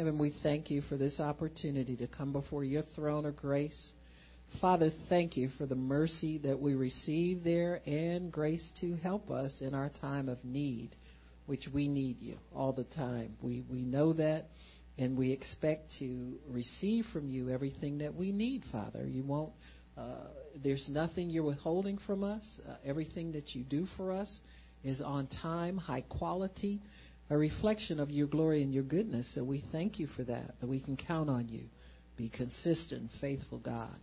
Heaven, we thank you for this opportunity to come before your throne of grace. Father, thank you for the mercy that we receive there and grace to help us in our time of need, which we need you all the time. We, we know that and we expect to receive from you everything that we need, Father. You won't, uh, there's nothing you're withholding from us. Uh, everything that you do for us is on time, high quality, a reflection of your glory and your goodness. So we thank you for that, that we can count on you. Be consistent, faithful God.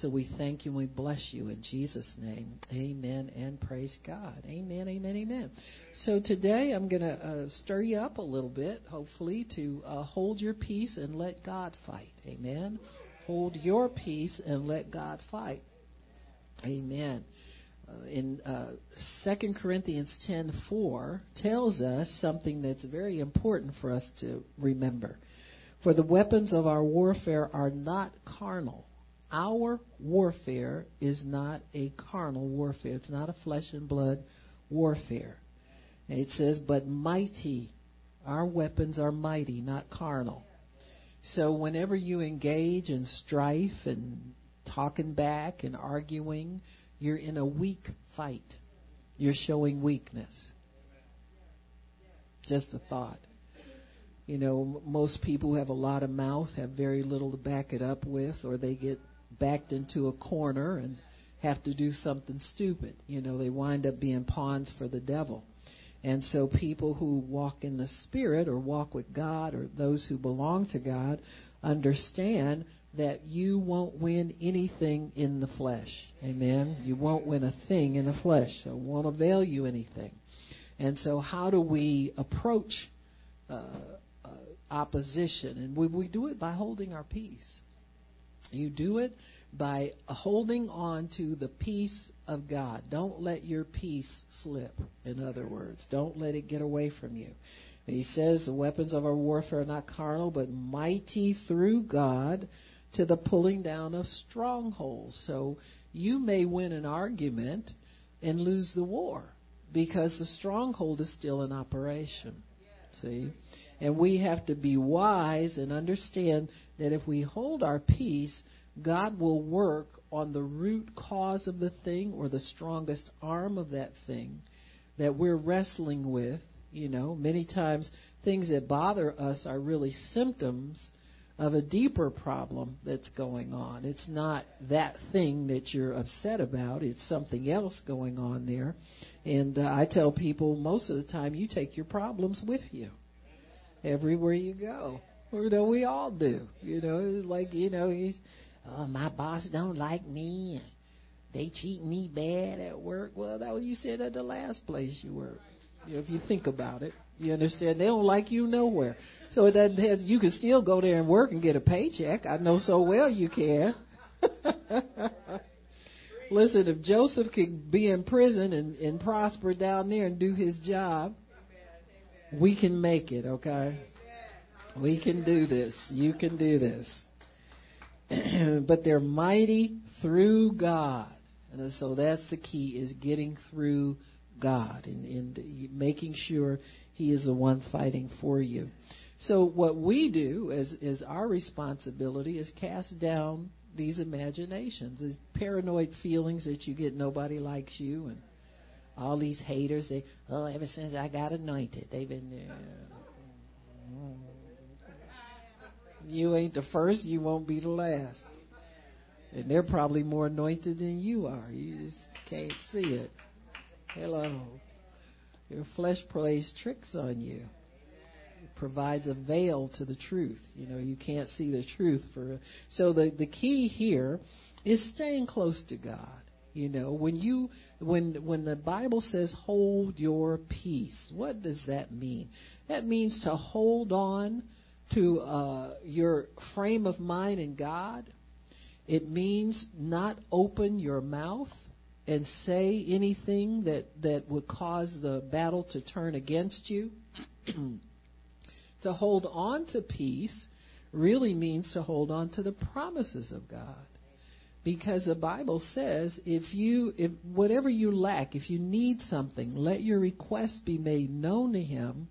So we thank you and we bless you in Jesus' name. Amen and praise God. Amen, amen, amen. So today I'm going to uh, stir you up a little bit, hopefully, to uh, hold your peace and let God fight. Amen. Hold your peace and let God fight. Amen. Uh, in uh, 2 Corinthians 10:4 tells us something that's very important for us to remember. For the weapons of our warfare are not carnal our warfare is not a carnal warfare. It's not a flesh and blood warfare. And it says, but mighty. Our weapons are mighty, not carnal. So whenever you engage in strife and talking back and arguing, you're in a weak fight. You're showing weakness. Just a thought. You know, most people who have a lot of mouth have very little to back it up with, or they get backed into a corner and have to do something stupid. You know, they wind up being pawns for the devil. And so people who walk in the Spirit or walk with God or those who belong to God understand that you won't win anything in the flesh. Amen. You won't win a thing in the flesh. So it won't avail you anything. And so how do we approach uh, uh, opposition? And we, we do it by holding our peace. You do it by holding on to the peace of God. Don't let your peace slip, in other words. Don't let it get away from you. He says the weapons of our warfare are not carnal, but mighty through God to the pulling down of strongholds. So you may win an argument and lose the war because the stronghold is still in operation. See? And we have to be wise and understand that if we hold our peace, God will work on the root cause of the thing or the strongest arm of that thing that we're wrestling with. You know, many times things that bother us are really symptoms of a deeper problem that's going on. It's not that thing that you're upset about, it's something else going on there. And uh, I tell people most of the time you take your problems with you everywhere you go. You know, we all do. You know, it's like, you know, he's, oh, my boss don't like me. They treat me bad at work. Well, that was you said at the last place you worked. You know, if you think about it, you understand they don't like you nowhere. So it doesn't have, you can still go there and work and get a paycheck. I know so well you can. Listen, if Joseph could be in prison and, and prosper down there and do his job, we can make it, okay? We can do this. You can do this. but they're mighty through God. And so that's the key is getting through God and, and making sure He is the one fighting for you. So what we do is, is our responsibility is cast down these imaginations, these paranoid feelings that you get nobody likes you and all these haters. They oh, ever since I got anointed, they've been. Uh, you ain't the first, you won't be the last. And they're probably more anointed than you are. You just can't see it. Hello. Your flesh plays tricks on you. It provides a veil to the truth. You know, you can't see the truth for so the the key here is staying close to God. You know, when you when when the Bible says hold your peace, what does that mean? That means to hold on to uh, your frame of mind in God. It means not open your mouth and say anything that, that would cause the battle to turn against you. to hold on to peace really means to hold on to the promises of God. Because the Bible says if you if whatever you lack, if you need something, let your request be made known to him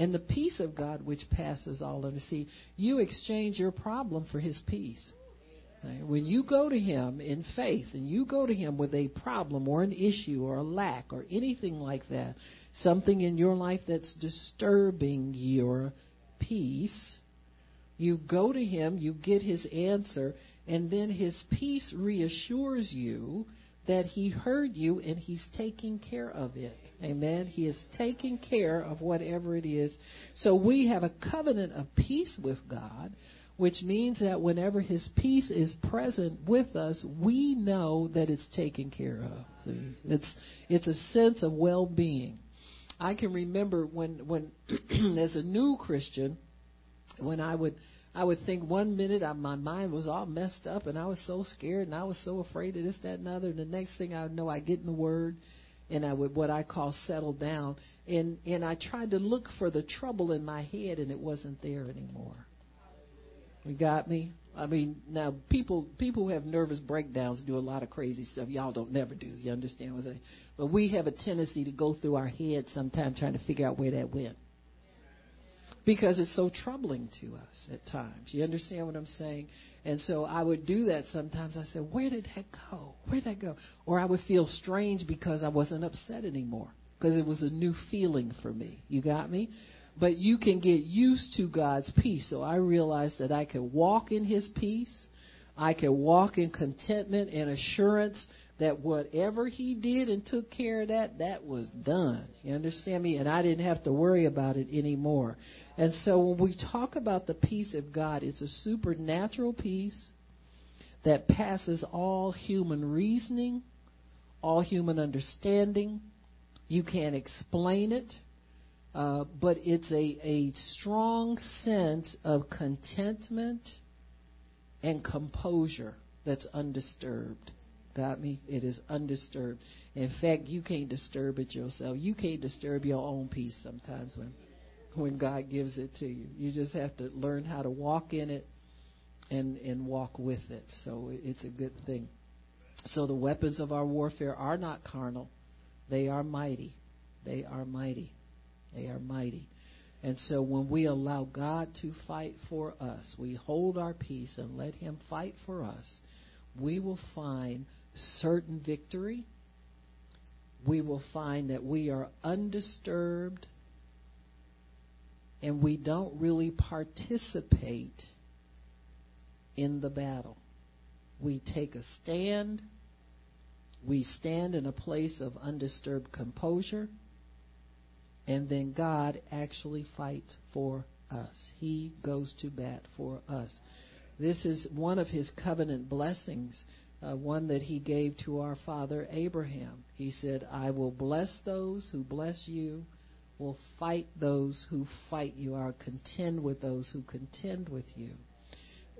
And the peace of God, which passes all understanding, you exchange your problem for His peace. When you go to Him in faith and you go to Him with a problem or an issue or a lack or anything like that, something in your life that's disturbing your peace, you go to Him, you get His answer, and then His peace reassures you that He heard you and He's taking care of it. Amen. He is taking care of whatever it is. So we have a covenant of peace with God which means that whenever His peace is present with us, we know that it's taken care of. See? It's it's a sense of well-being. I can remember when when as a new Christian, when I would I would think one minute I, my mind was all messed up and I was so scared and I was so afraid of this, that, and other. And the next thing I would know, I get in the Word and I would what I call settle down. And and I tried to look for the trouble in my head and it wasn't there anymore. You got me? I mean, now people people who have nervous breakdowns do a lot of crazy stuff. Y'all don't never do. You understand what I'm saying? But we have a tendency to go through our head sometimes trying to figure out where that went. Because it's so troubling to us at times. You understand what I'm saying? And so I would do that sometimes. I said, Where did that go? Where did that go? Or I would feel strange because I wasn't upset anymore. Because it was a new feeling for me. You got me? But you can get used to God's peace. So I realized that I could walk in His peace. I could walk in contentment and assurance that whatever He did and took care of that, that was done. You understand me? And I didn't have to worry about it anymore. And so when we talk about the peace of God, it's a supernatural peace that passes all human reasoning, all human understanding. You can't explain it. Uh, but it's a, a strong sense of contentment and composure that's undisturbed. Got me? It is undisturbed. In fact, you can't disturb it yourself. You can't disturb your own peace sometimes when when God gives it to you. You just have to learn how to walk in it and and walk with it. So it's a good thing. So the weapons of our warfare are not carnal. They are mighty. They are mighty they are mighty. And so when we allow God to fight for us, we hold our peace and let Him fight for us, we will find certain victory. We will find that we are undisturbed and we don't really participate in the battle. We take a stand. We stand in a place of undisturbed composure and then God actually fights for us. He goes to bat for us. This is one of his covenant blessings, uh, one that he gave to our father Abraham. He said, I will bless those who bless you, will fight those who fight you, or contend with those who contend with you.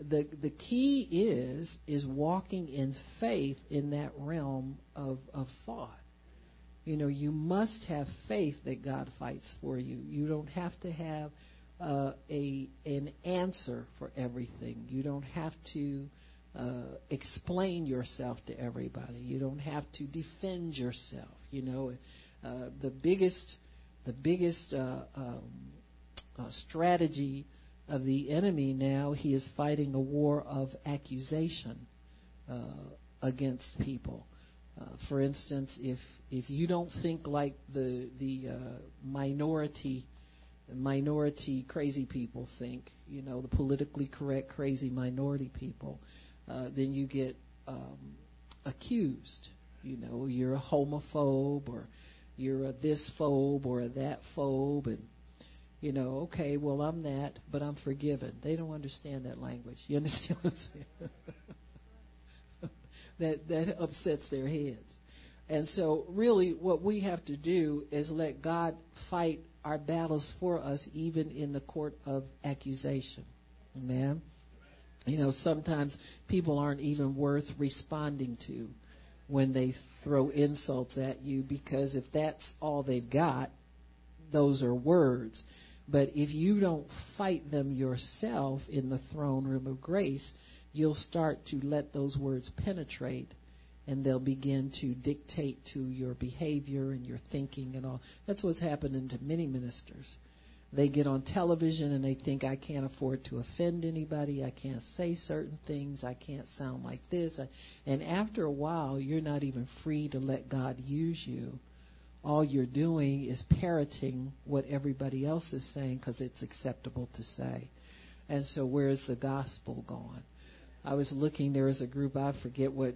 The the key is is walking in faith in that realm of, of thought. You know, you must have faith that God fights for you. You don't have to have uh, a an answer for everything. You don't have to uh, explain yourself to everybody. You don't have to defend yourself. You know, uh, the biggest the biggest uh, um, uh, strategy of the enemy now he is fighting a war of accusation uh, against people. Uh, for instance, if if you don't think like the the uh, minority minority crazy people think, you know, the politically correct crazy minority people, uh, then you get um, accused. You know, you're a homophobe or you're a this phobe or a that phobe, and you know, okay, well I'm that, but I'm forgiven. They don't understand that language. You understand what I'm saying? that that upsets their heads. And so, really, what we have to do is let God fight our battles for us, even in the court of accusation. Amen. You know, sometimes people aren't even worth responding to when they throw insults at you because if that's all they've got, those are words. But if you don't fight them yourself in the throne room of grace, you'll start to let those words penetrate and they'll begin to dictate to your behavior and your thinking and all. That's what's happening to many ministers. they get on television and they think I can't afford to offend anybody, I can't say certain things, I can't sound like this. And after a while, you're not even free to let God use you. All you're doing is parroting what everybody else is saying because it's acceptable to say. And so, where's the gospel gone? I was looking, there was a group, I forget what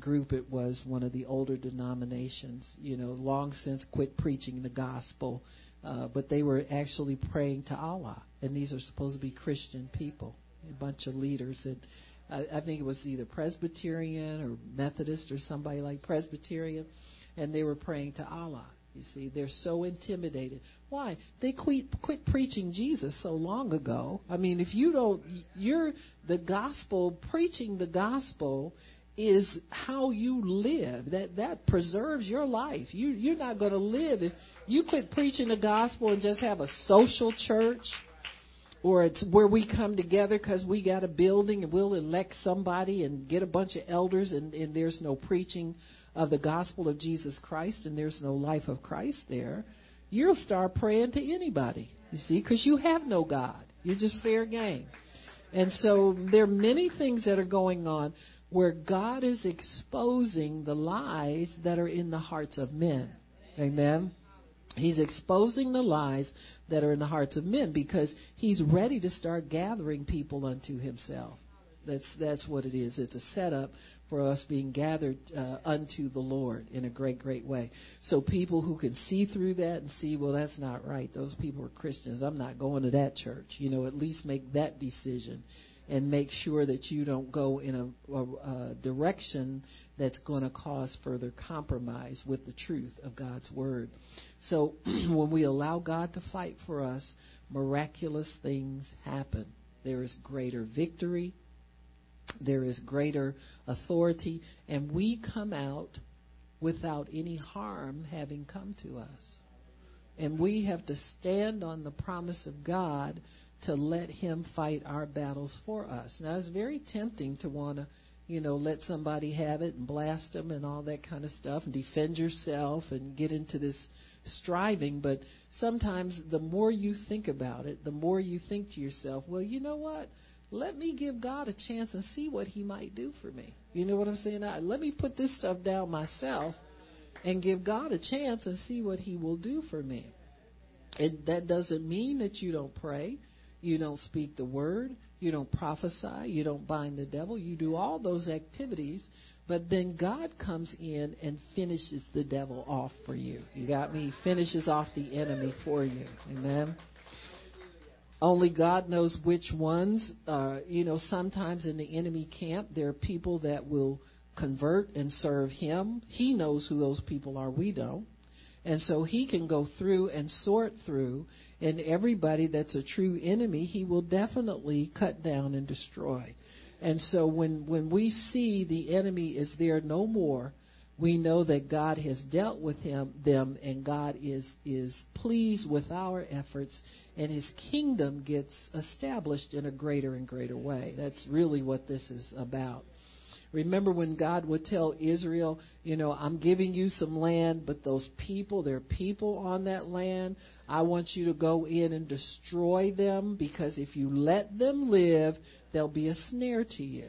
group it was, one of the older denominations, you know, long since quit preaching the gospel uh, but they were actually praying to Allah, and these are supposed to be Christian people, a bunch of leaders. And I, I think it was either Presbyterian or Methodist or somebody like Presbyterian, and they were praying to Allah. You see, they're so intimidated. Why? They quit quit preaching Jesus so long ago. I mean, if you don't, you're the gospel preaching the gospel is how you live. That that preserves your life. You you're not going to live if you quit preaching the gospel and just have a social church, or it's where we come together because we got a building and we'll elect somebody and get a bunch of elders and, and there's no preaching of the gospel of Jesus Christ and there's no life of Christ there. You'll start praying to anybody. You see, because you have no God. You're just fair game. And so there are many things that are going on where God is exposing the lies that are in the hearts of men. Amen. He's exposing the lies that are in the hearts of men because he's ready to start gathering people unto himself. That's that's what it is. It's a setup for us being gathered uh, unto the Lord in a great, great way. So people who can see through that and see, well, that's not right. Those people are Christians. I'm not going to that church. You know, at least make that decision and make sure that you don't go in a, a, a direction that's going to cause further compromise with the truth of God's word. So when we allow God to fight for us, miraculous things happen. There is greater victory, there is greater authority, and we come out without any harm having come to us. And we have to stand on the promise of God to let him fight our battles for us. Now, it's very tempting to want to, you know, let somebody have it and blast them and all that kind of stuff and defend yourself and get into this striving. But sometimes the more you think about it, the more you think to yourself, well, you know what? Let me give God a chance and see what He might do for me. You know what I'm saying? I, let me put this stuff down myself and give God a chance and see what He will do for me. And that doesn't mean that you don't pray. You don't speak the word. You don't prophesy. You don't bind the devil. You do all those activities. But then God comes in and finishes the devil off for you. You got me? He finishes off the enemy for you. Amen. Only God knows which ones. Uh, you know, sometimes in the enemy camp, there are people that will convert and serve Him. He knows who those people are. We don't. And so He can go through and sort through and everybody that's a true enemy, he will definitely cut down and destroy. And so when when we see the enemy is there no more, we know that God has dealt with him them and God is is pleased with our efforts and his kingdom gets established in a greater and greater way. That's really what this is about. Remember when God would tell Israel, you know, I'm giving you some land, but those people, there are people on that land. I want you to go in and destroy them because if you let them live, they'll be a snare to you.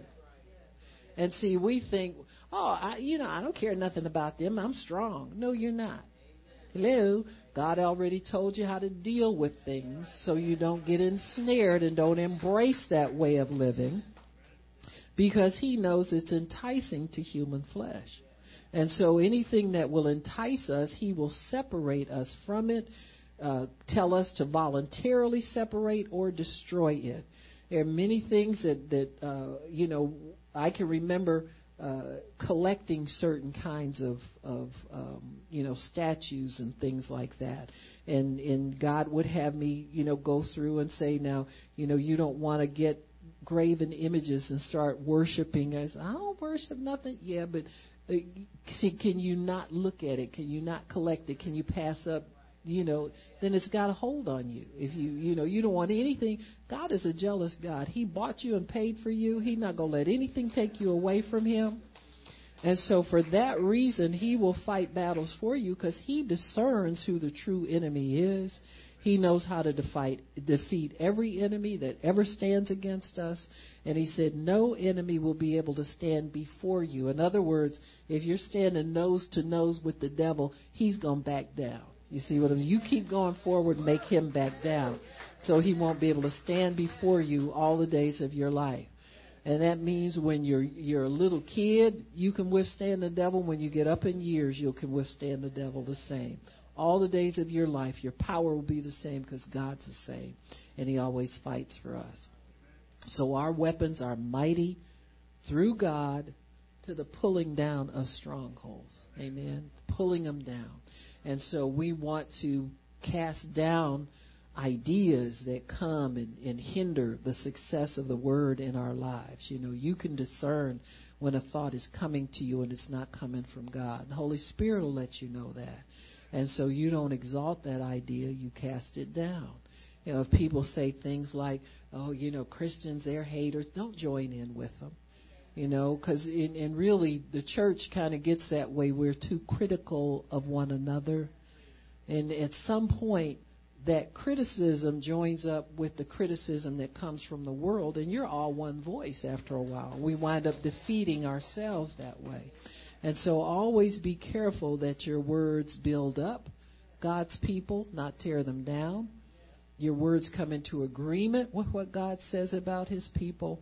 And see, we think, oh, I, you know, I don't care nothing about them. I'm strong. No, you're not. Hello. God already told you how to deal with things so you don't get ensnared and don't embrace that way of living because he knows it's enticing to human flesh. And so anything that will entice us, he will separate us from it, uh, tell us to voluntarily separate or destroy it. There are many things that, that uh, you know, I can remember uh, collecting certain kinds of, of um, you know, statues and things like that. And, and God would have me, you know, go through and say, now, you know, you don't want to get graven images and start worshiping as I don't worship nothing. Yeah, but uh, see, can you not look at it? Can you not collect it? Can you pass up? You know, then it's got a hold on you. If you, you know, you don't want anything. God is a jealous God. He bought you and paid for you. He's not going to let anything take you away from Him. And so, for that reason, He will fight battles for you because He discerns who the true enemy is He knows how to defeat, defeat every enemy that ever stands against us. And he said, No enemy will be able to stand before you. In other words, if you're standing nose to nose with the devil, he's going to back down. You see what I mean? You keep going forward, make him back down. So he won't be able to stand before you all the days of your life. And that means when you're you're a little kid, you can withstand the devil. When you get up in years, you can withstand the devil the same all the days of your life, your power will be the same because God's the same, and He always fights for us. So our weapons are mighty through God to the pulling down of strongholds. Amen. Pulling them down. And so we want to cast down ideas that come and, and hinder the success of the word in our lives. You know, you can discern when a thought is coming to you and it's not coming from God. The Holy Spirit will let you know that. And so you don't exalt that idea, you cast it down. You know, if people say things like, oh, you know, Christians, they're haters, don't join in with them. You know, because and really the church kind of gets that way. We're too critical of one another. And at some point, that criticism joins up with the criticism that comes from the world, and you're all one voice after a while. We wind up defeating ourselves that way. And so always be careful that your words build up God's people, not tear them down. Your words come into agreement with what God says about his people.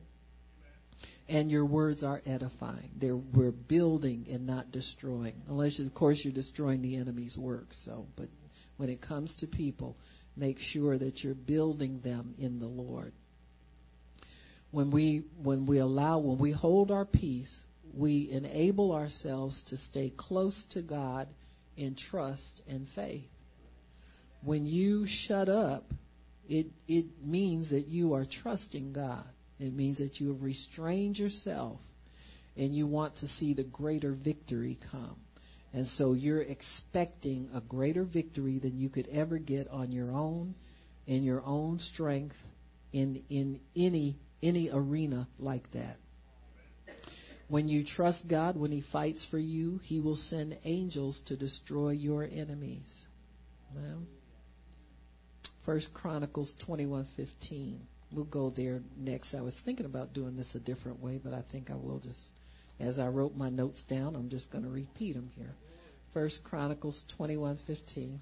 And your words are edifying. They're, we're building and not destroying. Unless, of course, you're destroying the enemy's work. So, but when it comes to people, make sure that you're building them in the Lord. When we when we allow when we hold our peace, we enable ourselves to stay close to God in trust and faith. When you shut up, it, it means that you are trusting God. It means that you have restrained yourself and you want to see the greater victory come. And so you're expecting a greater victory than you could ever get on your own, in your own strength, in, in any, any arena like that. When you trust God, when He fights for you, He will send angels to destroy your enemies. Well, First Chronicles twenty one fifteen. We'll go there next. I was thinking about doing this a different way, but I think I will just, as I wrote my notes down, I'm just going to repeat them here. First Chronicles twenty one fifteen.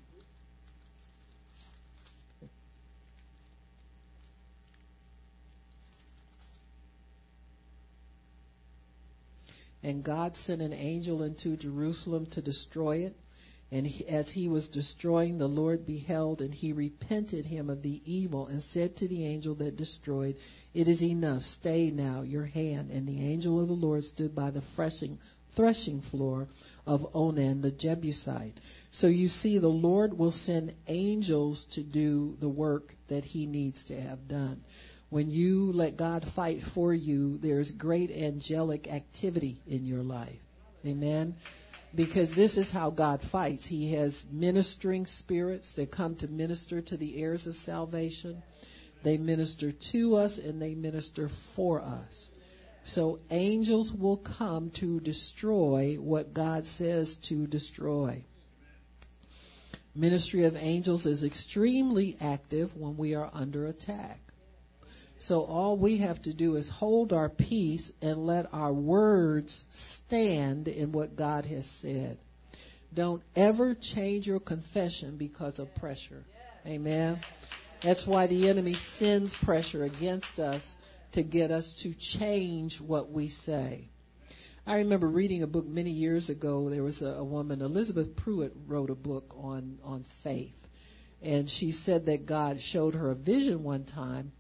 And God sent an angel into Jerusalem to destroy it. And he, as he was destroying, the Lord beheld, and he repented him of the evil, and said to the angel that destroyed, It is enough, stay now your hand. And the angel of the Lord stood by the threshing, threshing floor of Ornan the Jebusite. So you see, the Lord will send angels to do the work that he needs to have done. When you let God fight for you, there's great angelic activity in your life. Amen. Because this is how God fights. He has ministering spirits that come to minister to the heirs of salvation. They minister to us and they minister for us. So angels will come to destroy what God says to destroy. Ministry of angels is extremely active when we are under attack. So all we have to do is hold our peace and let our words stand in what God has said. Don't ever change your confession because of pressure. Amen. That's why the enemy sends pressure against us to get us to change what we say. I remember reading a book many years ago. There was a, a woman, Elizabeth Pruitt, wrote a book on on faith, and she said that God showed her a vision one time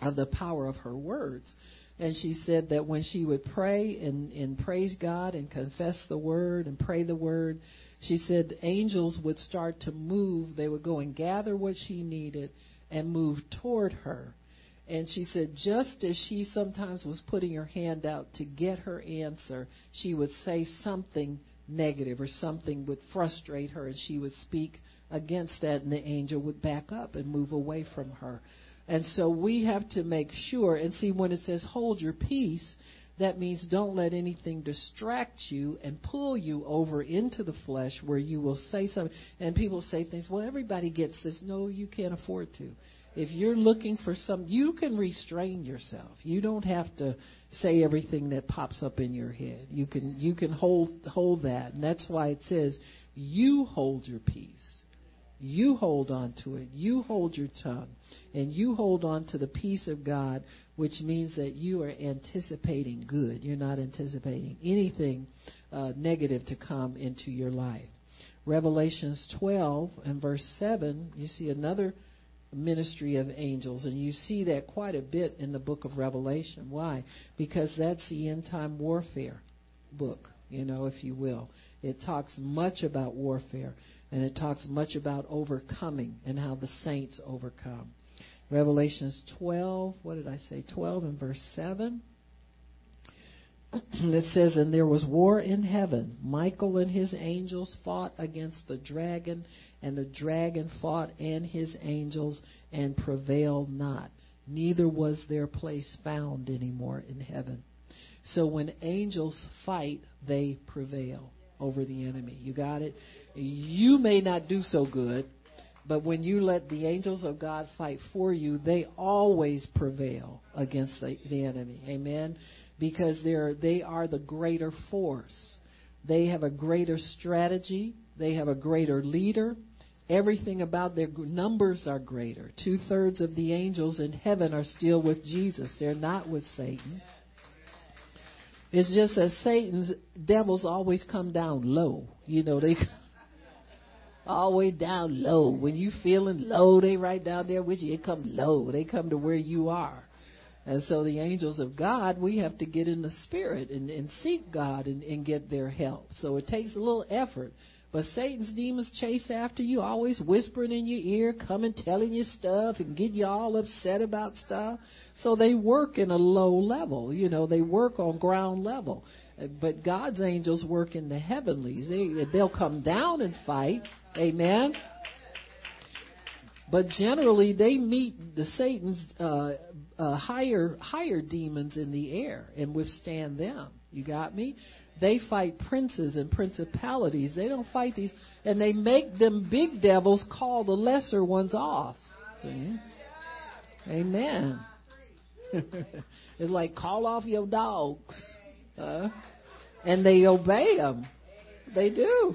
of the power of her words. And she said that when she would pray and, and praise God and confess the word and pray the word, she said angels would start to move. They would go and gather what she needed and move toward her. And she said, just as she sometimes was putting her hand out to get her answer, she would say something negative or something would frustrate her, and she would speak against that, and the angel would back up and move away from her. And so we have to make sure and see when it says hold your peace, That means don't let anything distract you and pull you over into the flesh where you will say something. And people say things, well, everybody gets this. No, you can't afford to. If you're looking for some, you can restrain yourself. You don't have to say everything that pops up in your head. You can you can hold hold that, and that's why it says you hold your peace. You hold on to it. You hold your tongue. And you hold on to the peace of God, which means that you are anticipating good. You're not anticipating anything uh, negative to come into your life. Revelations 12 and verse 7, you see another ministry of angels, and you see that quite a bit in the book of Revelation. Why? Because that's the end time warfare book, you know, if you will. It talks much about warfare. And it talks much about overcoming and how the saints overcome. Revelations 12, what did I say? 12 and verse 7. it says, And there was war in heaven. Michael and his angels fought against the dragon, and the dragon fought and his angels and prevailed not. Neither was their place found anymore in heaven. So when angels fight, they prevail over the enemy. You got it? You may not do so good, but when you let the angels of God fight for you, they always prevail against the, the enemy. Amen? Because they're, they are the greater force. They have a greater strategy. They have a greater leader. Everything about their numbers are greater. Two thirds of the angels in heaven are still with Jesus. They're not with Satan. It's just that Satan's devils always come down low. You know, they always down low. When you feeling low, they right down there with you. They come low. They come to where you are. And so the angels of God, we have to get in the spirit and, and seek God and, and get their help. So it takes a little effort. But Satan's demons chase after you, always whispering in your ear, coming telling you stuff and get you all upset about stuff. So they work in a low level. You know, they work on ground level. But God's angels work in the heavenlies. They, they'll come down and fight. Amen. But generally, they meet the Satan's uh, uh, higher higher demons in the air and withstand them. You got me? They fight princes and principalities. They don't fight these, and they make them big devils call the lesser ones off. See? Amen. it's like call off your dogs, and they obey them. They do.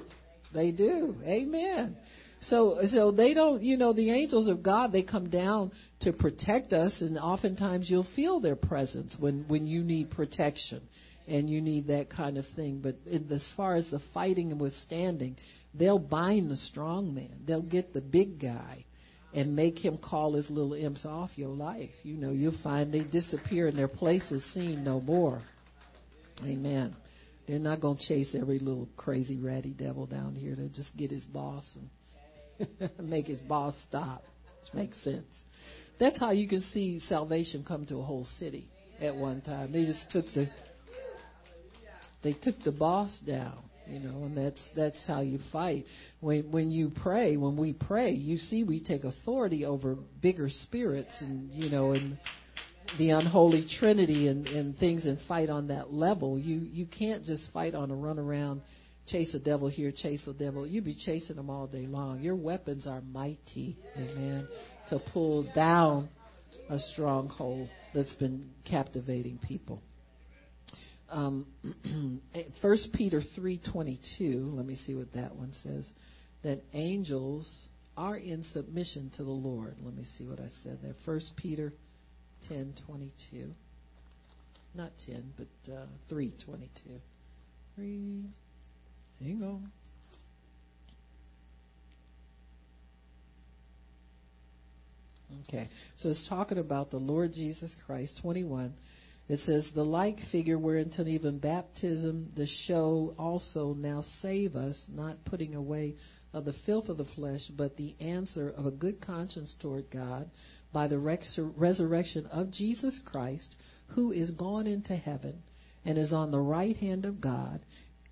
They do. Amen. So, so they don't, you know, the angels of God, they come down to protect us, and oftentimes you'll feel their presence when, when you need protection and you need that kind of thing. But in, as far as the fighting and withstanding, they'll bind the strong man. They'll get the big guy and make him call his little imps off your life. You know, you'll find they disappear and their place is seen no more. Amen. They're not going to chase every little crazy ratty devil down here. They'll just get his boss and make his boss stop, which makes sense. That's how you can see salvation come to a whole city at one time. They just took the they took the boss down, you know, and that's that's how you fight. When when you pray, when we pray, you see we take authority over bigger spirits and you know and the unholy trinity and, and things and fight on that level. You you can't just fight on a run around, chase a devil here, chase a devil. You'd be chasing them all day long. Your weapons are mighty, amen, to pull down a stronghold that's been captivating people um, First Peter three twenty two. Let me see what that one says. That angels are in submission to the Lord. Let me see what I said there. First Peter ten twenty two. Not ten, but uh, three twenty two. Three. Hang on. Okay, so it's talking about the Lord Jesus Christ, 21. It says, The like figure whereunto even baptism, the show also now save us, not putting away of the filth of the flesh, but the answer of a good conscience toward God by the resurrection of Jesus Christ, who is gone into heaven and is on the right hand of God,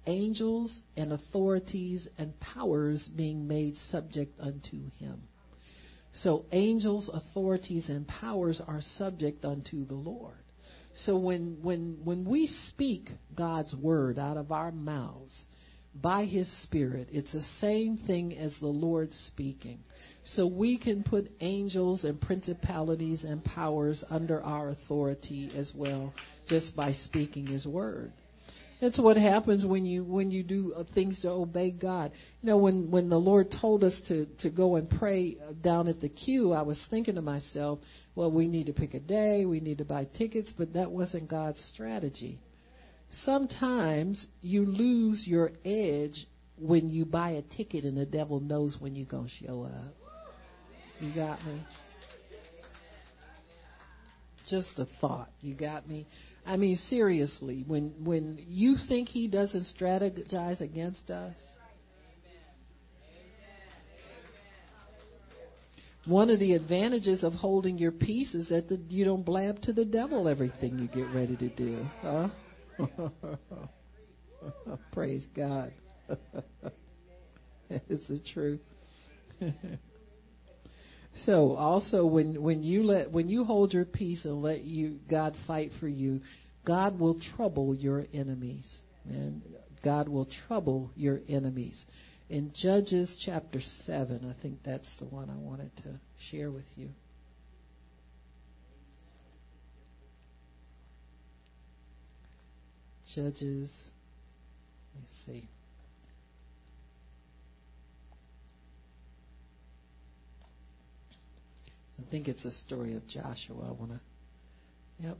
angels and authorities and powers being made subject unto him. So angels, authorities, and powers are subject unto the Lord. So when when when we speak God's word out of our mouths by his spirit, it's the same thing as the Lord speaking. So we can put angels and principalities and powers under our authority as well just by speaking his word. That's what happens when you when you do uh, things to obey God. You know, when when the Lord told us to to go and pray uh, down at the queue, I was thinking to myself, well, we need to pick a day, we need to buy tickets, but that wasn't God's strategy. Sometimes you lose your edge when you buy a ticket and the devil knows when you're going to show up. You got me? Just a thought. You got me? I mean, seriously, when when you think he doesn't strategize against us, one of the advantages of holding your peace is that the, you don't blab to the devil everything you get ready to do. Huh? Praise God. it's the truth. So also when when you let when you hold your peace and let you God fight for you, God will trouble your enemies. And God will trouble your enemies. In Judges chapter 7, I think that's the one I wanted to share with you. Judges, let me see. I think it's a story of Joshua. I want to. Yep,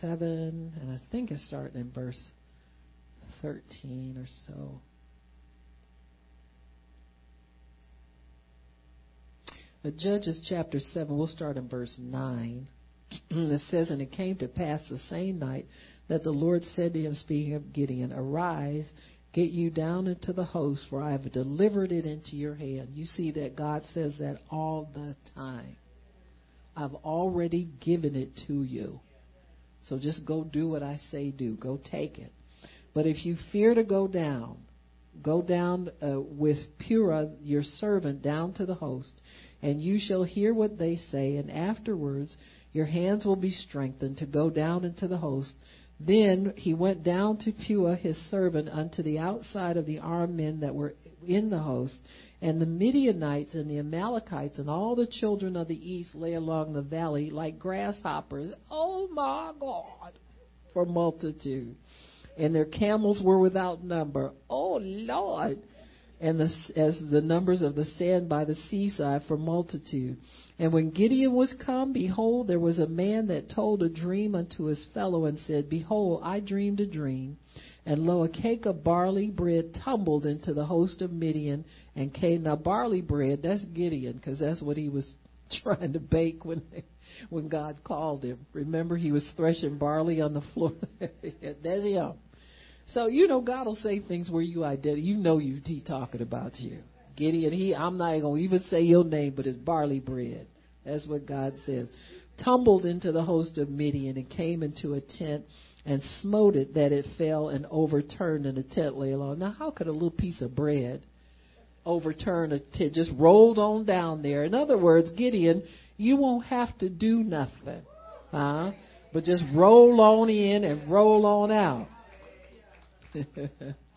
seven, and I think it's starting in verse thirteen or so. But Judges chapter 7, we'll start in verse 9. it says, And it came to pass the same night that the Lord said to him, speaking of Gideon, Arise, get you down into the host, for I have delivered it into your hand. You see that God says that all the time. I've already given it to you. So just go do what I say do. Go take it. But if you fear to go down, go down uh, with Purah, your servant, down to the host, and you shall hear what they say, and afterwards your hands will be strengthened to go down into the host. Then he went down to Purah his servant unto the outside of the armed men that were in the host, and the Midianites and the Amalekites and all the children of the east lay along the valley like grasshoppers. Oh my God! For multitude. And their camels were without number. Oh Lord! And the, as the numbers of the sand by the seaside for multitude. And when Gideon was come, behold, there was a man that told a dream unto his fellow and said, Behold, I dreamed a dream and lo, a cake of barley bread tumbled into the host of Midian and came. Now, barley bread, that's Gideon, because that's what he was trying to bake when when God called him. Remember, he was threshing barley on the floor. that's him. So you know, God will say things where you identify. You know, you he talking about you. Gideon, he. I'm not gonna even say your name, but it's barley bread. That's what God says. Tumbled into the host of Midian and came into a tent and smote it that it fell and overturned and the tent lay along. Now, how could a little piece of bread overturn a tent? Just rolled on down there. In other words, Gideon, you won't have to do nothing, huh? But just roll on in and roll on out.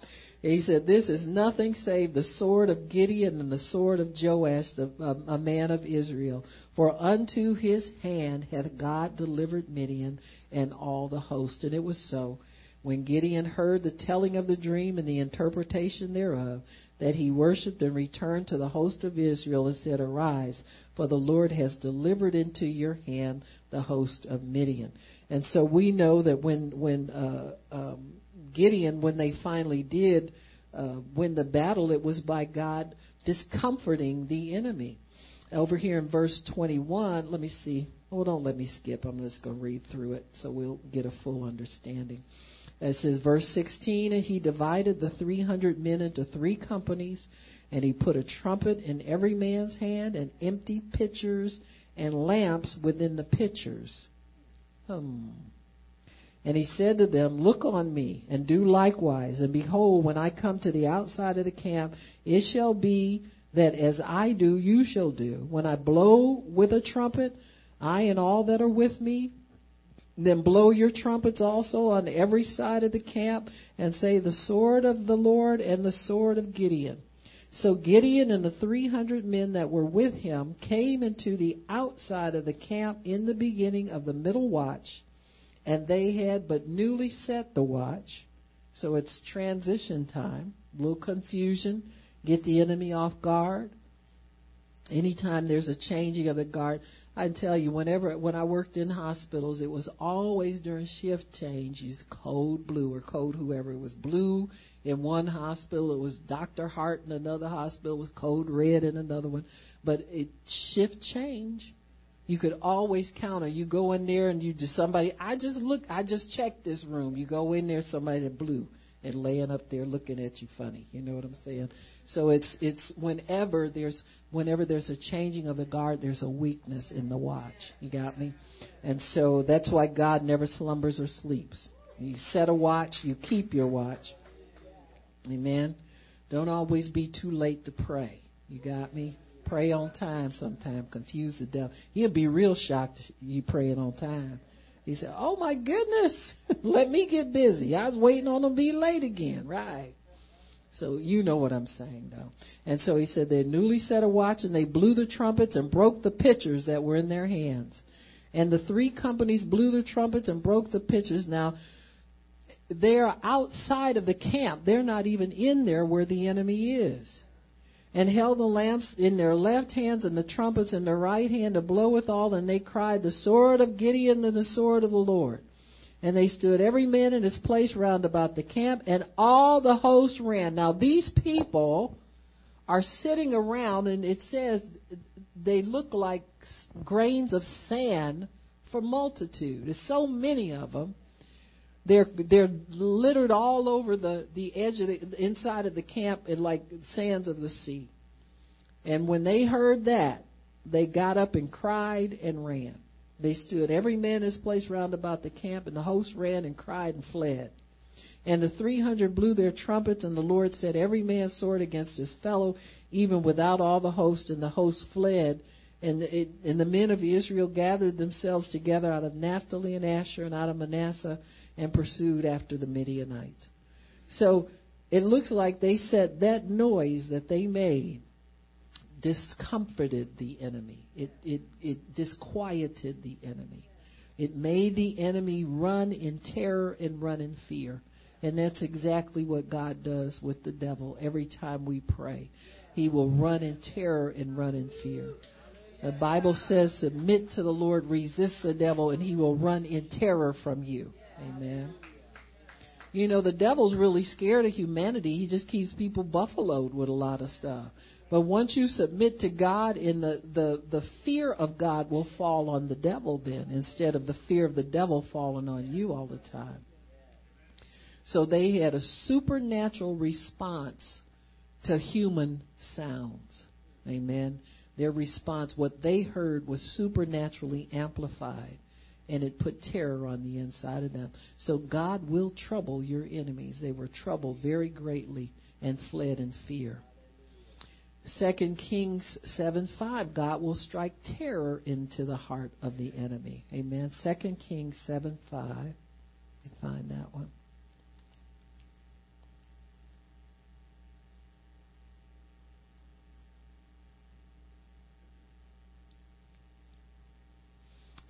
He said, This is nothing save the sword of Gideon and the sword of Joash, the, a man of Israel. For unto his hand hath God delivered Midian and all the host. And it was so. When Gideon heard the telling of the dream and the interpretation thereof, that he worshipped and returned to the host of Israel and said, Arise, for the Lord has delivered into your hand the host of Midian. And so we know that when when uh, um, Gideon, when they finally did uh, win the battle, it was by God discomforting the enemy. Over here in verse 21, let me see. Oh, don't let me skip. I'm just going to read through it so we'll get a full understanding. It says, verse 16, and he divided the 300 men into three companies, and he put a trumpet in every man's hand, and empty pitchers and lamps within the pitchers. Hmm. And he said to them, Look on me, and do likewise. And behold, when I come to the outside of the camp, it shall be that as I do, you shall do. When I blow with a trumpet, I and all that are with me, Then blow your trumpets also on every side of the camp, and say, The sword of the Lord and the sword of Gideon. So Gideon and the 300 men that were with him came into the outside of the camp in the beginning of the middle watch, and they had but newly set the watch. So it's transition time, a little confusion, get the enemy off guard. Anytime there's a changing of the guard, I tell you, whenever when I worked in hospitals, it was always during shift change. Use code blue or code whoever. It was blue in one hospital. It was Doctor Hart in another hospital. It was code red in another one. But it shift change. You could always count on. You go in there and you just somebody. I just look. I just checked this room. You go in there, somebody blue and laying up there looking at you funny. You know what I'm saying? So it's it's whenever there's whenever there's a changing of the guard, there's a weakness in the watch. You got me? And so that's why God never slumbers or sleeps. You set a watch, you keep your watch. Amen. Don't always be too late to pray. You got me? Pray on time sometime. Confuse the devil. He'll be real shocked if you praying on time. He said, Oh my goodness, let me get busy. I was waiting on him to be late again. Right. So you know what I'm saying, though. And so he said they newly set a watch and they blew the trumpets and broke the pitchers that were in their hands. And the three companies blew the trumpets and broke the pitchers. Now, they're outside of the camp. They're not even in there where the enemy is. And held the lamps in their left hands and the trumpets in their right hand to blow withal. And they cried, The sword of Gideon and the sword of the Lord. And they stood every man in his place round about the camp, and all the host ran. Now these people are sitting around, and it says they look like grains of sand for multitude. There's so many of them. They're they're littered all over the the edge of the inside of the camp, and like sands of the sea. And when they heard that, they got up and cried and ran. They stood every man in his place round about the camp, and the host ran and cried and fled. And the three hundred blew their trumpets, and the Lord set every man's sword against his fellow, even without all the host, and the host fled. And, it, and the men of Israel gathered themselves together out of Naphtali and Asher and out of Manasseh and pursued after the Midianites. So it looks like they said that noise that they made discomforted the enemy. It, it, it disquieted the enemy. It made the enemy run in terror and run in fear. And that's exactly what God does with the devil every time we pray. He will run in terror and run in fear. The Bible says, submit to the Lord, resist the devil, and he will run in terror from you. Amen. You know, the devil's really scared of humanity. He just keeps people buffaloed with a lot of stuff. But once you submit to God, in the, the, the fear of God will fall on the devil then, instead of the fear of the devil falling on you all the time. So they had a supernatural response to human sounds. Amen. Their response, what they heard, was supernaturally amplified, and it put terror on the inside of them. So God will trouble your enemies. They were troubled very greatly and fled in fear. Second Kings seven five, God will strike terror into the heart of the enemy. Amen. Second Kings seven five. You find that one.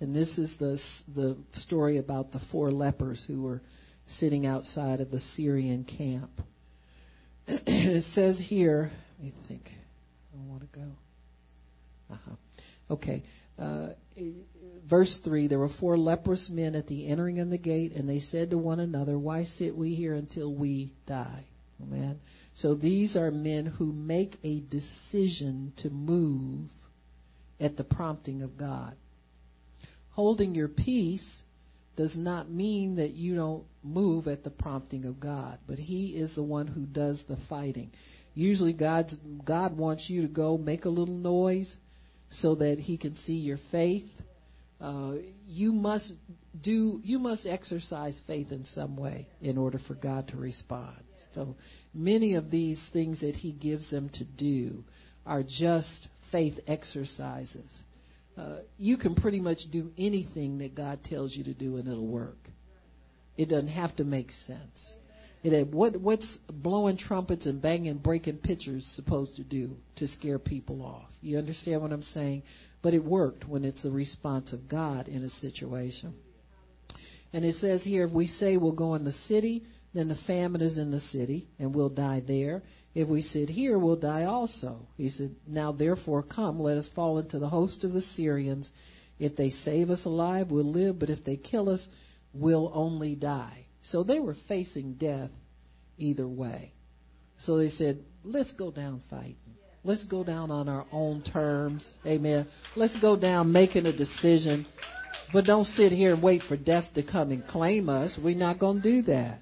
And this is the the story about the four lepers who were sitting outside of the Syrian camp. it says here, let me think. I want to go. Uh-huh. Okay. Uh, verse 3 There were four leprous men at the entering of the gate, and they said to one another, Why sit we here until we die? Amen. So these are men who make a decision to move at the prompting of God. Holding your peace does not mean that you don't move at the prompting of God, but He is the one who does the fighting. Usually God God wants you to go make a little noise so that he can see your faith. Uh, you must do you must exercise faith in some way in order for God to respond. So many of these things that he gives them to do are just faith exercises. Uh, you can pretty much do anything that God tells you to do and it'll work. It doesn't have to make sense. It, what what's blowing trumpets and banging, breaking pitchers supposed to do to scare people off? You understand what I'm saying? But it worked when it's a response of God in a situation. And it says here, if we say we'll go in the city, then the famine is in the city, and we'll die there. If we sit here, we'll die also. He said, Now therefore come, let us fall into the host of the Syrians. If they save us alive, we'll live, but if they kill us, we'll only die. So they were facing death either way. So they said, Let's go down fighting. Let's go down on our own terms. Amen. Let's go down making a decision. But don't sit here and wait for death to come and claim us. We're not going to do that.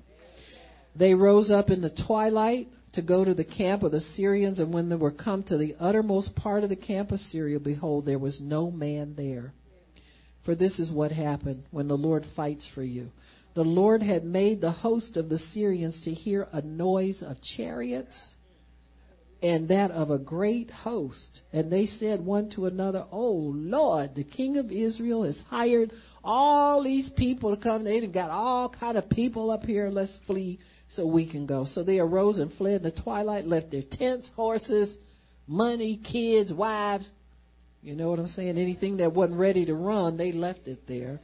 They rose up in the twilight to go to the camp of the Syrians, and when they were come to the uttermost part of the camp of Syria, behold, there was no man there. For this is what happened when the Lord fights for you. The Lord had made the host of the Syrians to hear a noise of chariots and that of a great host. And they said one to another, Oh Lord, the king of Israel has hired all these people to come. They've got all kind of people up here. Let's flee so we can go. So they arose and fled in the twilight, left their tents, horses, money, kids, wives. You know what I'm saying? Anything that wasn't ready to run, they left it there.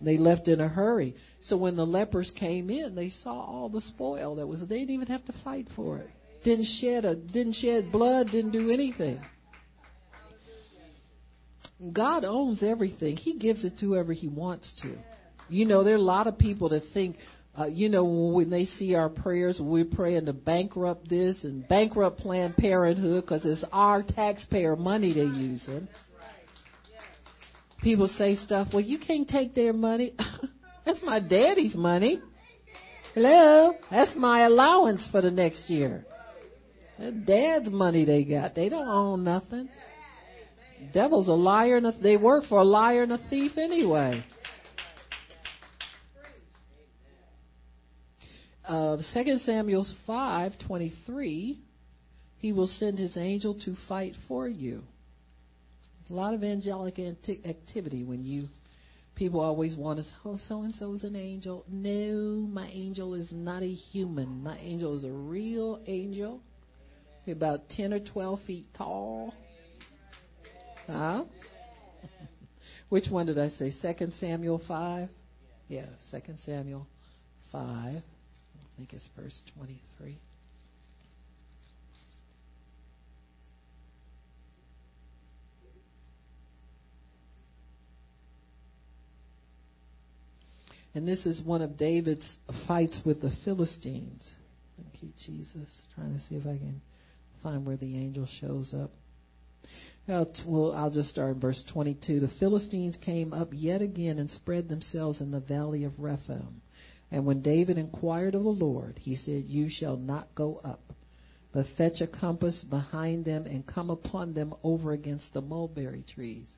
They left in a hurry. So when the lepers came in, they saw all the spoil that was. They didn't even have to fight for it. Didn't shed a didn't shed blood. Didn't do anything. God owns everything. He gives it to whoever He wants to. You know, there are a lot of people that think, uh, you know, when they see our prayers, we're praying to bankrupt this and bankrupt Planned Parenthood because it's our taxpayer money they're using. People say stuff, well, you can't take their money. That's my daddy's money. Hello? That's my allowance for the next year. Dad's money they got. They don't own nothing. Devil's a liar and a, they work for a liar and a thief anyway. Uh, 2 Samuel 5:23, he will send his angel to fight for you. A lot of angelic activity when you people always want to say, oh, so and so is an angel. No, my angel is not a human. My angel is a real angel, about 10 or 12 feet tall. Huh? Which one did I say? Second Samuel 5? Yeah, Second Samuel 5 I think it's verse 23. And this is one of David's fights with the Philistines. Thank you, Jesus. Trying to see if I can find where the angel shows up. Well, I'll just start in verse 22. The Philistines came up yet again and spread themselves in the valley of Rephaim. And when David inquired of the Lord, he said, You shall not go up, but fetch a compass behind them and come upon them over against the mulberry trees.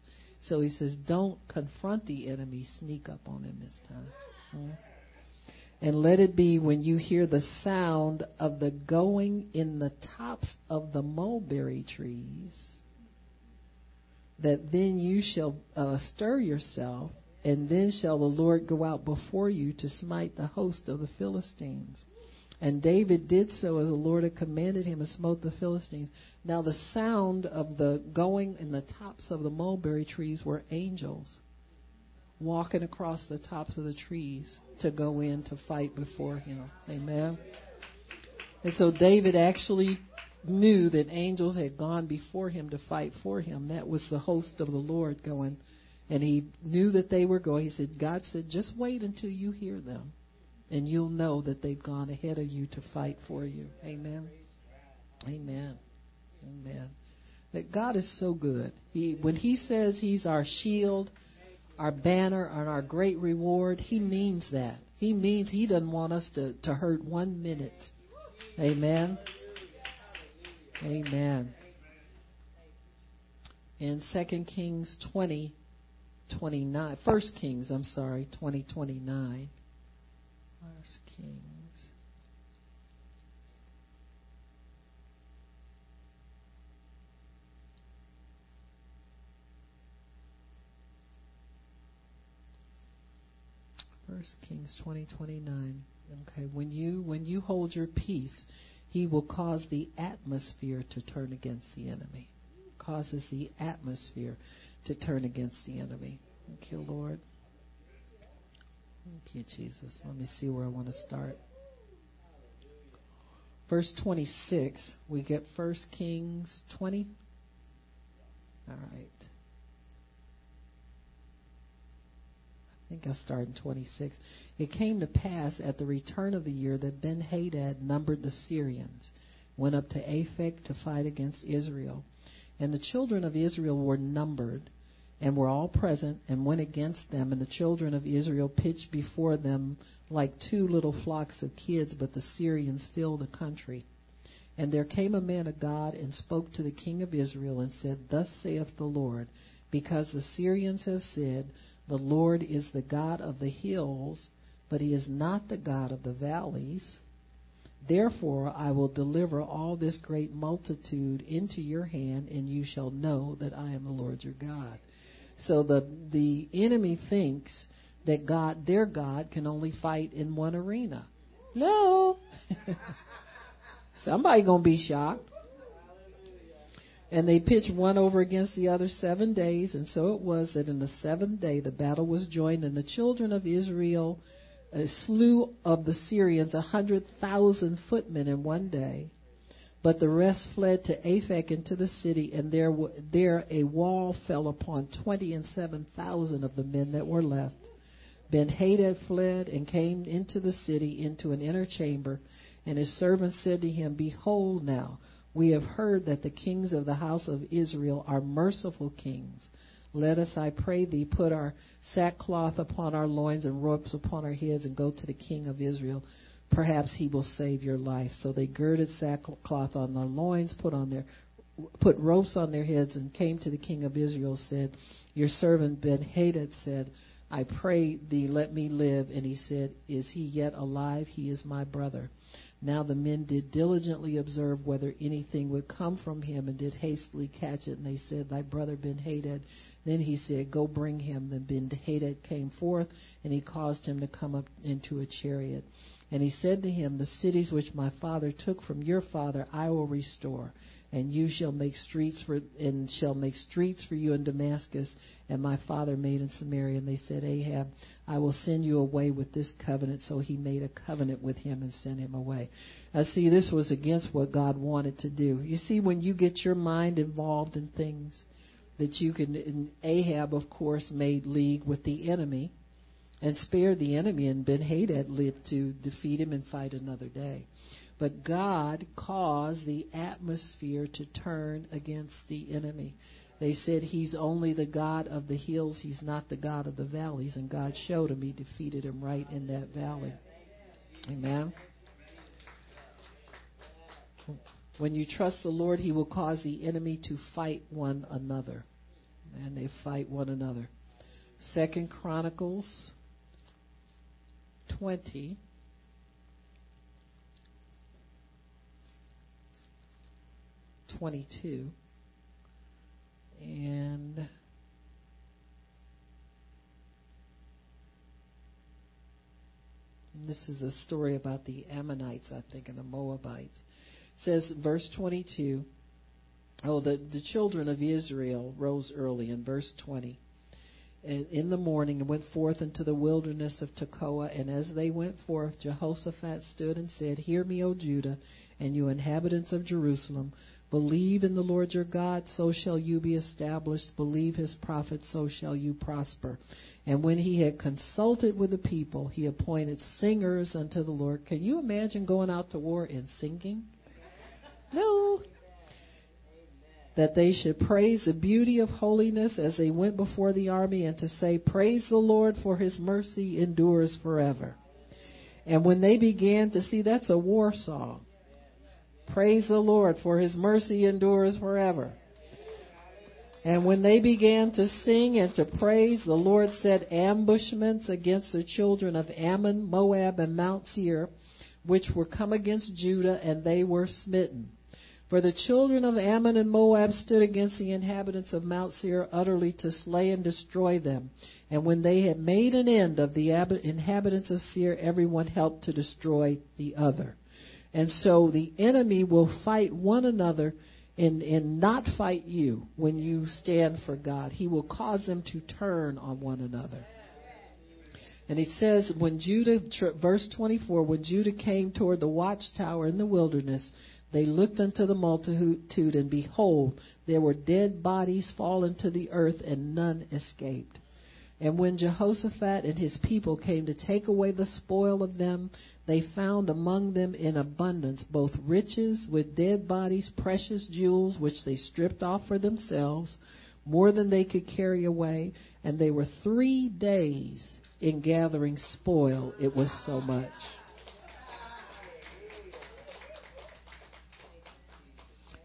So he says, Don't confront the enemy, sneak up on him this time. Hmm? And let it be when you hear the sound of the going in the tops of the mulberry trees, that then you shall uh, stir yourself and then shall the Lord go out before you to smite the host of the Philistines. And David did so as the Lord had commanded him and smote the Philistines. Now the sound of the going in the tops of the mulberry trees were angels walking across the tops of the trees to go in to fight before him. Amen. And so David actually knew that angels had gone before him to fight for him. That was the host of the Lord going and he knew that they were going. He said, God said, just wait until you hear them, and you'll know that they've gone ahead of you to fight for you. Amen. Amen. Amen. That God is so good. He, when He says He's our shield, our banner, and our great reward, He means that. He means He doesn't want us to, to hurt one minute. Amen. Amen. In 2 Kings 20, 29. First Kings, I'm sorry, 2029. First Kings. First Kings twenty twenty nine. Okay, when you when you hold your peace, he will cause the atmosphere to turn against the enemy. Causes the atmosphere to turn against the enemy. Thank you, Lord. Thank you, Jesus. Let me see where I want to start. Verse 26, we get First Kings 20. All right. Think I'll start in 26. It came to pass at the return of the year that Ben Hadad numbered the Syrians, went up to Aphek to fight against Israel. And the children of Israel were numbered and were all present and went against them, and the children of Israel pitched before them like two little flocks of kids, but the Syrians filled the country. And there came a man of God and spoke to the king of Israel and said, Thus saith the Lord, because the Syrians have said, The Lord is the God of the hills, but he is not the God of the valleys. Therefore I will deliver all this great multitude into your hand, and you shall know that I am the Lord your God. So the the enemy thinks that God, their God, can only fight in one arena. No. Somebody gonna be shocked. And they pitched one over against the other seven days, and so it was that in the seventh day the battle was joined, and the children of Israel uh, slew of the Syrians a hundred thousand footmen in one day. But the rest fled to Aphek into the city, and there, there a wall fell upon twenty and seven thousand of the men that were left. Ben Hadad fled and came into the city into an inner chamber, and his servants said to him, Behold now, we have heard that the kings of the house of Israel are merciful kings. Let us, I pray thee, put our sackcloth upon our loins and ropes upon our heads and go to the king of Israel perhaps he will save your life. So they girded sackcloth on their loins, put on their put ropes on their heads, and came to the king of Israel. Said, Your servant Ben Hadad said, I pray thee, let me live. And he said, Is he yet alive? He is my brother. Now the men did diligently observe whether anything would come from him, and did hastily catch it. And they said, Thy brother Ben Hadad. Then he said, Go bring him. Then Ben Hadad came forth, and he caused him to come up into a chariot. And he said to him, The cities which my father took from your father I will restore, and you shall make streets for and shall make streets for you in Damascus, and my father made in Samaria. And they said, Ahab, I will send you away with this covenant. So he made a covenant with him and sent him away. Now see, this was against what God wanted to do. You see, when you get your mind involved in things that you can and Ahab of course made league with the enemy and spared the enemy, and Ben Hadad lived to defeat him and fight another day. But God caused the atmosphere to turn against the enemy. They said he's only the God of the hills, he's not the God of the valleys, and God showed him. He defeated him right in that valley. Amen. When you trust the Lord, he will cause the enemy to fight one another. And they fight one another. Second Chronicles 20. Twenty-two, and this is a story about the Ammonites, I think, and the Moabites. It says, verse 22. Oh, the, the children of Israel rose early in verse 20 in the morning and went forth into the wilderness of Tekoa. And as they went forth, Jehoshaphat stood and said, Hear me, O Judah, and you inhabitants of Jerusalem. Believe in the Lord your God, so shall you be established. Believe his prophets, so shall you prosper. And when he had consulted with the people, he appointed singers unto the Lord. Can you imagine going out to war and singing? No that they should praise the beauty of holiness as they went before the army and to say, Praise the Lord for his mercy endures forever. And when they began to see, that's a war song. Praise the Lord for his mercy endures forever. And when they began to sing and to praise, the Lord set ambushments against the children of Ammon, Moab, and Mount Seir, which were come against Judah, and they were smitten. For the children of Ammon and Moab stood against the inhabitants of Mount Seir utterly to slay and destroy them. And when they had made an end of the inhabitants of Seir, everyone helped to destroy the other. And so the enemy will fight one another and, and not fight you when you stand for God. He will cause them to turn on one another. And he says, when Judah, verse 24, when Judah came toward the watchtower in the wilderness, they looked unto the multitude, and behold, there were dead bodies fallen to the earth, and none escaped. And when Jehoshaphat and his people came to take away the spoil of them, they found among them in abundance both riches with dead bodies, precious jewels, which they stripped off for themselves, more than they could carry away. And they were three days in gathering spoil. It was so much.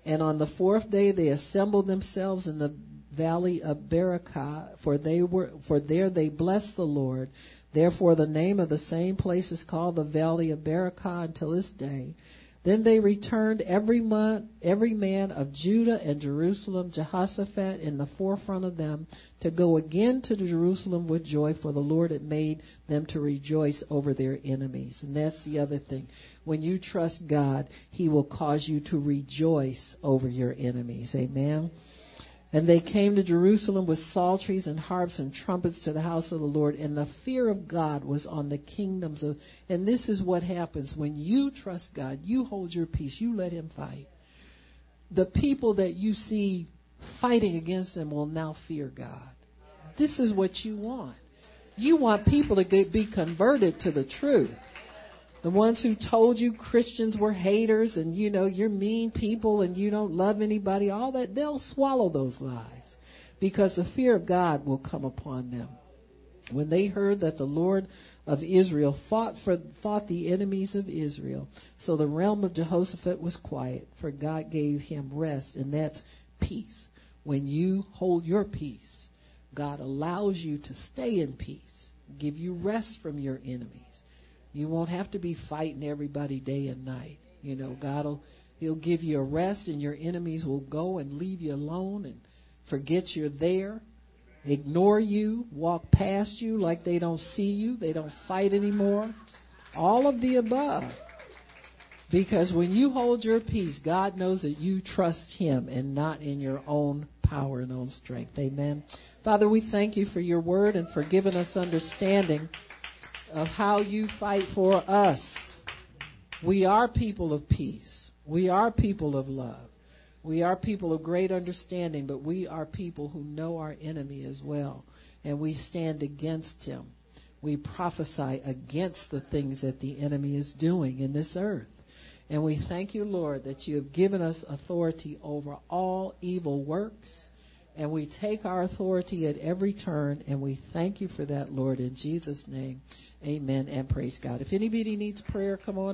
And on the fourth day they assembled themselves in the valley of Berakah, for they were for there they blessed the Lord. Therefore the name of the same place is called the valley of Berakah until this day. Then they returned every month, every man of Judah and Jerusalem, Jehoshaphat in the forefront of them, to go again to Jerusalem with joy, for the Lord had made them to rejoice over their enemies. And that's the other thing. When you trust God, He will cause you to rejoice over your enemies. Amen. And they came to Jerusalem with psalteries and harps and trumpets to the house of the Lord, and the fear of God was on the kingdoms of. And this is what happens when you trust God, you hold your peace, you let Him fight. The people that you see fighting against Him will now fear God. This is what you want. You want people to be converted to the truth. The ones who told you Christians were haters and you know you're mean people and you don't love anybody, all that they'll swallow those lies because the fear of God will come upon them. When they heard that the Lord of Israel fought for fought the enemies of Israel, so the realm of Jehoshaphat was quiet, for God gave him rest, and that's peace. When you hold your peace, God allows you to stay in peace, give you rest from your enemies. You won't have to be fighting everybody day and night. You know, God'll He'll give you a rest, and your enemies will go and leave you alone and forget you're there, ignore you, walk past you like they don't see you, they don't fight anymore. All of the above. Because when you hold your peace, God knows that you trust Him and not in your own power and own strength. Amen. Father, we thank you for your word and for giving us understanding of how you fight for us. We are people of peace. We are people of love. We are people of great understanding, but we are people who know our enemy as well. And we stand against him. We prophesy against the things that the enemy is doing in this earth. And we thank you, Lord, that you have given us authority over all evil works and we take our authority at every turn, and we thank you for that, Lord, in Jesus' name. Amen and praise God. If anybody needs prayer, come on.